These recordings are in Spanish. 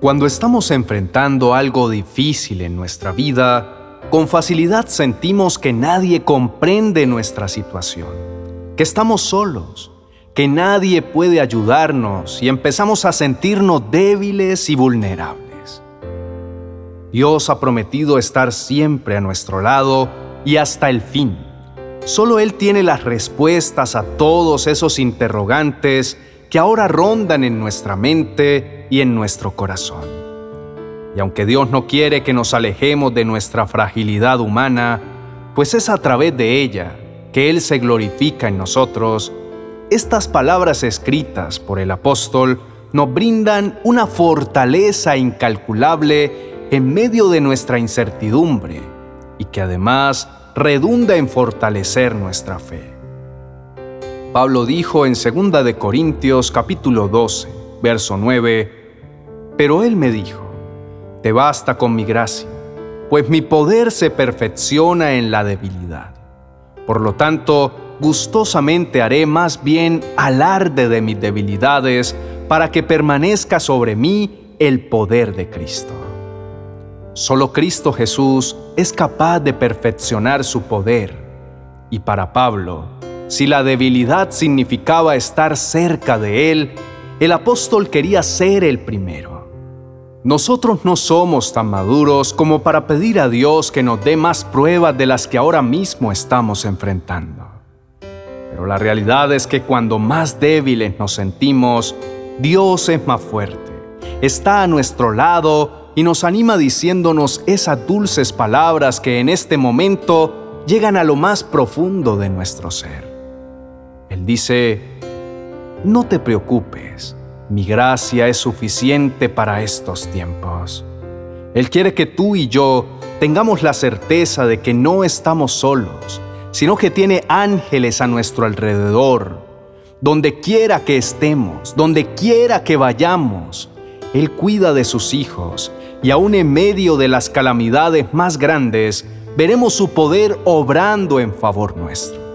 Cuando estamos enfrentando algo difícil en nuestra vida, con facilidad sentimos que nadie comprende nuestra situación, que estamos solos, que nadie puede ayudarnos y empezamos a sentirnos débiles y vulnerables. Dios ha prometido estar siempre a nuestro lado y hasta el fin. Solo Él tiene las respuestas a todos esos interrogantes que ahora rondan en nuestra mente y en nuestro corazón. Y aunque Dios no quiere que nos alejemos de nuestra fragilidad humana, pues es a través de ella que Él se glorifica en nosotros, estas palabras escritas por el apóstol nos brindan una fortaleza incalculable en medio de nuestra incertidumbre y que además redunda en fortalecer nuestra fe. Pablo dijo en 2 de Corintios capítulo 12, verso 9, pero él me dijo, Te basta con mi gracia, pues mi poder se perfecciona en la debilidad. Por lo tanto, gustosamente haré más bien alarde de mis debilidades para que permanezca sobre mí el poder de Cristo. Solo Cristo Jesús es capaz de perfeccionar su poder. Y para Pablo, si la debilidad significaba estar cerca de Él, el apóstol quería ser el primero. Nosotros no somos tan maduros como para pedir a Dios que nos dé más pruebas de las que ahora mismo estamos enfrentando. Pero la realidad es que cuando más débiles nos sentimos, Dios es más fuerte, está a nuestro lado y nos anima diciéndonos esas dulces palabras que en este momento llegan a lo más profundo de nuestro ser. Él dice, no te preocupes mi gracia es suficiente para estos tiempos. Él quiere que tú y yo tengamos la certeza de que no estamos solos, sino que tiene ángeles a nuestro alrededor. Donde quiera que estemos, donde quiera que vayamos, Él cuida de sus hijos y aún en medio de las calamidades más grandes, veremos su poder obrando en favor nuestro.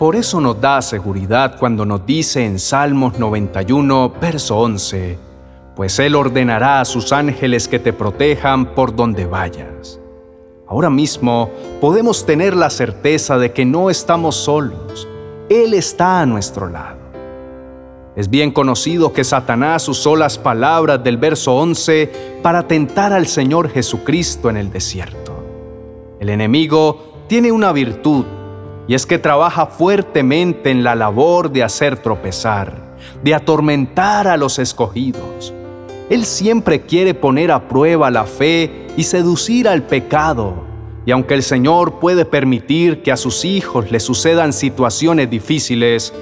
Por eso nos da seguridad cuando nos dice en Salmos 91, verso 11, pues Él ordenará a sus ángeles que te protejan por donde vayas. Ahora mismo podemos tener la certeza de que no estamos solos, Él está a nuestro lado. Es bien conocido que Satanás usó las palabras del verso 11 para tentar al Señor Jesucristo en el desierto. El enemigo tiene una virtud y es que trabaja fuertemente en la labor de hacer tropezar, de atormentar a los escogidos. Él siempre quiere poner a prueba la fe y seducir al pecado. Y aunque el Señor puede permitir que a sus hijos le sucedan situaciones difíciles,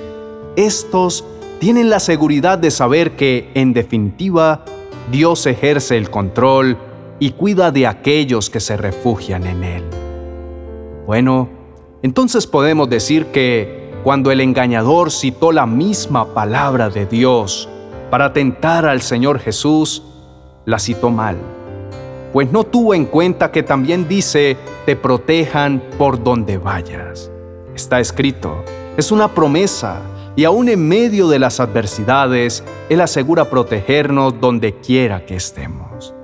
estos tienen la seguridad de saber que, en definitiva, Dios ejerce el control y cuida de aquellos que se refugian en Él. Bueno, entonces podemos decir que cuando el engañador citó la misma palabra de Dios para tentar al Señor Jesús, la citó mal, pues no tuvo en cuenta que también dice, te protejan por donde vayas. Está escrito, es una promesa, y aún en medio de las adversidades, Él asegura protegernos donde quiera que estemos.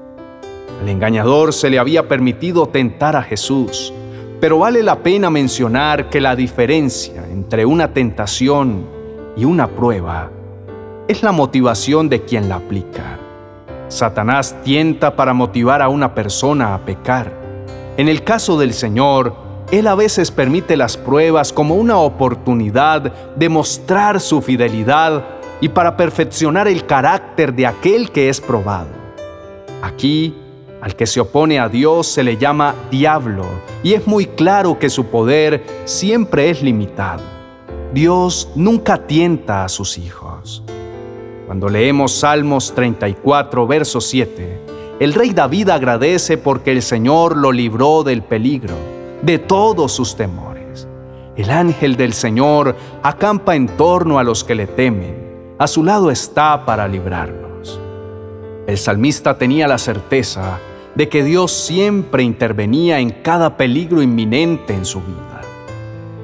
Al engañador se le había permitido tentar a Jesús, pero vale la pena mencionar que la diferencia entre una tentación y una prueba es la motivación de quien la aplica. Satanás tienta para motivar a una persona a pecar. En el caso del Señor, Él a veces permite las pruebas como una oportunidad de mostrar su fidelidad y para perfeccionar el carácter de aquel que es probado. Aquí, al que se opone a Dios se le llama diablo y es muy claro que su poder siempre es limitado. Dios nunca tienta a sus hijos. Cuando leemos Salmos 34, verso 7, el rey David agradece porque el Señor lo libró del peligro, de todos sus temores. El ángel del Señor acampa en torno a los que le temen, a su lado está para librarlos. El salmista tenía la certeza de que Dios siempre intervenía en cada peligro inminente en su vida.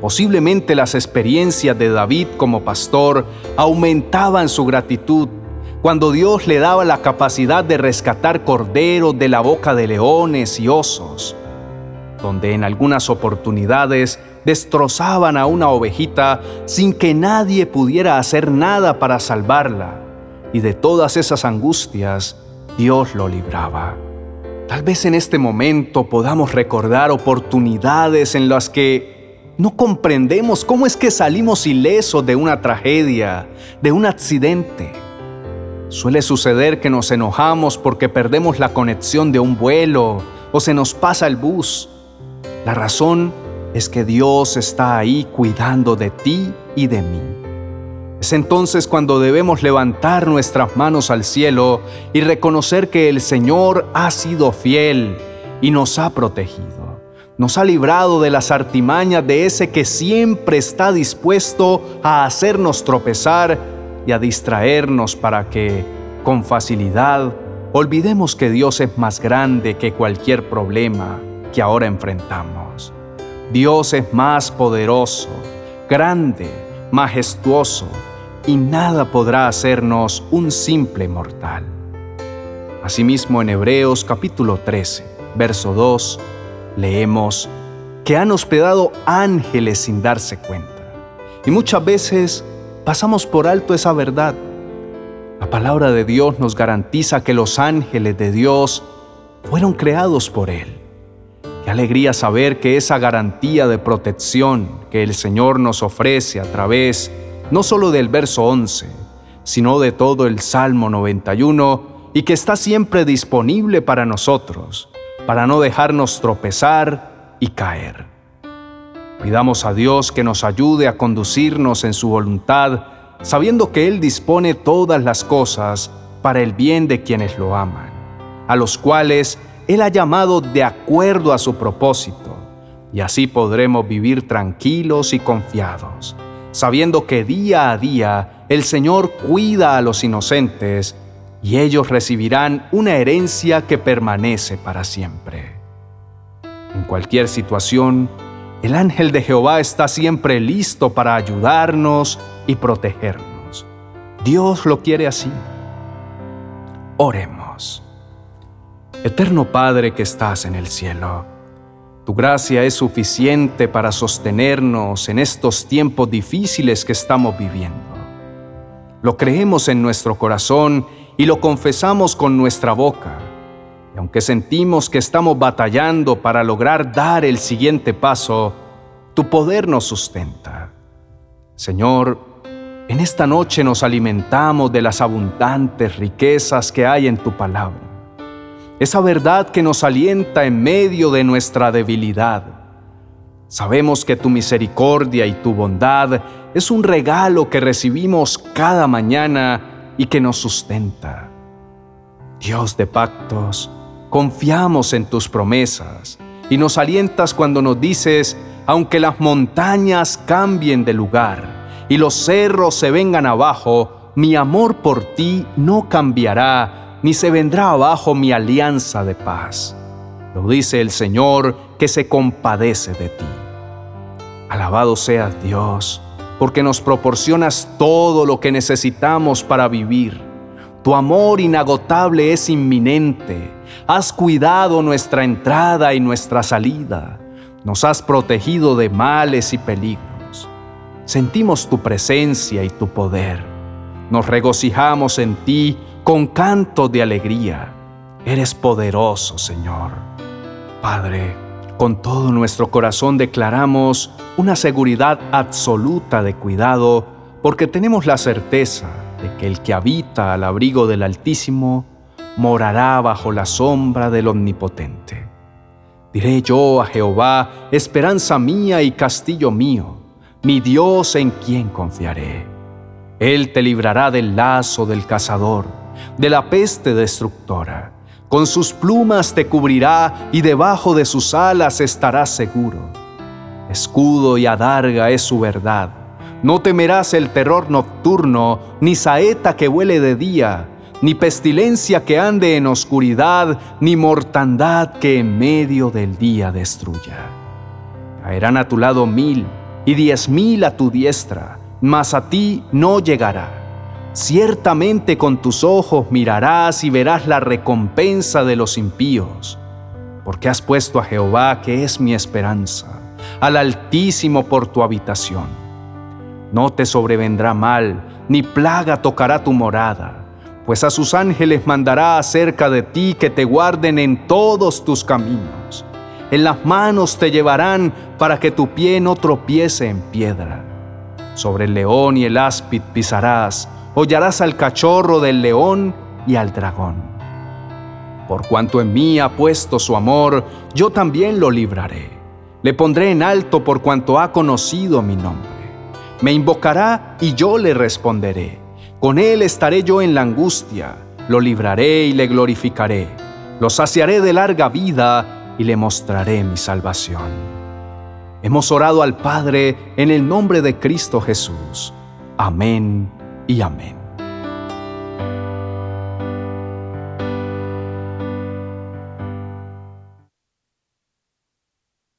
Posiblemente las experiencias de David como pastor aumentaban su gratitud, cuando Dios le daba la capacidad de rescatar corderos de la boca de leones y osos, donde en algunas oportunidades destrozaban a una ovejita sin que nadie pudiera hacer nada para salvarla, y de todas esas angustias Dios lo libraba. Tal vez en este momento podamos recordar oportunidades en las que no comprendemos cómo es que salimos ilesos de una tragedia, de un accidente. Suele suceder que nos enojamos porque perdemos la conexión de un vuelo o se nos pasa el bus. La razón es que Dios está ahí cuidando de ti y de mí. Es entonces cuando debemos levantar nuestras manos al cielo y reconocer que el Señor ha sido fiel y nos ha protegido. Nos ha librado de las artimañas de ese que siempre está dispuesto a hacernos tropezar y a distraernos para que, con facilidad, olvidemos que Dios es más grande que cualquier problema que ahora enfrentamos. Dios es más poderoso, grande, majestuoso, y nada podrá hacernos un simple mortal. Asimismo en Hebreos capítulo 13, verso 2, leemos que han hospedado ángeles sin darse cuenta. Y muchas veces pasamos por alto esa verdad. La palabra de Dios nos garantiza que los ángeles de Dios fueron creados por Él. Qué alegría saber que esa garantía de protección que el Señor nos ofrece a través no solo del verso 11, sino de todo el Salmo 91 y que está siempre disponible para nosotros, para no dejarnos tropezar y caer. Pidamos a Dios que nos ayude a conducirnos en su voluntad, sabiendo que Él dispone todas las cosas para el bien de quienes lo aman, a los cuales Él ha llamado de acuerdo a su propósito, y así podremos vivir tranquilos y confiados sabiendo que día a día el Señor cuida a los inocentes y ellos recibirán una herencia que permanece para siempre. En cualquier situación, el ángel de Jehová está siempre listo para ayudarnos y protegernos. Dios lo quiere así. Oremos. Eterno Padre que estás en el cielo, tu gracia es suficiente para sostenernos en estos tiempos difíciles que estamos viviendo. Lo creemos en nuestro corazón y lo confesamos con nuestra boca. Y aunque sentimos que estamos batallando para lograr dar el siguiente paso, tu poder nos sustenta. Señor, en esta noche nos alimentamos de las abundantes riquezas que hay en tu palabra esa verdad que nos alienta en medio de nuestra debilidad. Sabemos que tu misericordia y tu bondad es un regalo que recibimos cada mañana y que nos sustenta. Dios de pactos, confiamos en tus promesas y nos alientas cuando nos dices, aunque las montañas cambien de lugar y los cerros se vengan abajo, mi amor por ti no cambiará ni se vendrá abajo mi alianza de paz. Lo dice el Señor que se compadece de ti. Alabado seas Dios, porque nos proporcionas todo lo que necesitamos para vivir. Tu amor inagotable es inminente. Has cuidado nuestra entrada y nuestra salida. Nos has protegido de males y peligros. Sentimos tu presencia y tu poder. Nos regocijamos en ti con canto de alegría. Eres poderoso, Señor. Padre, con todo nuestro corazón declaramos una seguridad absoluta de cuidado porque tenemos la certeza de que el que habita al abrigo del Altísimo morará bajo la sombra del Omnipotente. Diré yo a Jehová, esperanza mía y castillo mío, mi Dios en quien confiaré. Él te librará del lazo del cazador de la peste destructora. Con sus plumas te cubrirá y debajo de sus alas estarás seguro. Escudo y adarga es su verdad. No temerás el terror nocturno, ni saeta que huele de día, ni pestilencia que ande en oscuridad, ni mortandad que en medio del día destruya. Caerán a tu lado mil y diez mil a tu diestra, mas a ti no llegará Ciertamente con tus ojos mirarás y verás la recompensa de los impíos, porque has puesto a Jehová, que es mi esperanza, al Altísimo por tu habitación. No te sobrevendrá mal, ni plaga tocará tu morada, pues a sus ángeles mandará acerca de ti que te guarden en todos tus caminos. En las manos te llevarán para que tu pie no tropiece en piedra. Sobre el león y el áspid pisarás, hollarás al cachorro del león y al dragón. Por cuanto en mí ha puesto su amor, yo también lo libraré. Le pondré en alto por cuanto ha conocido mi nombre. Me invocará y yo le responderé. Con él estaré yo en la angustia. Lo libraré y le glorificaré. Lo saciaré de larga vida y le mostraré mi salvación. Hemos orado al Padre en el nombre de Cristo Jesús. Amén y amén.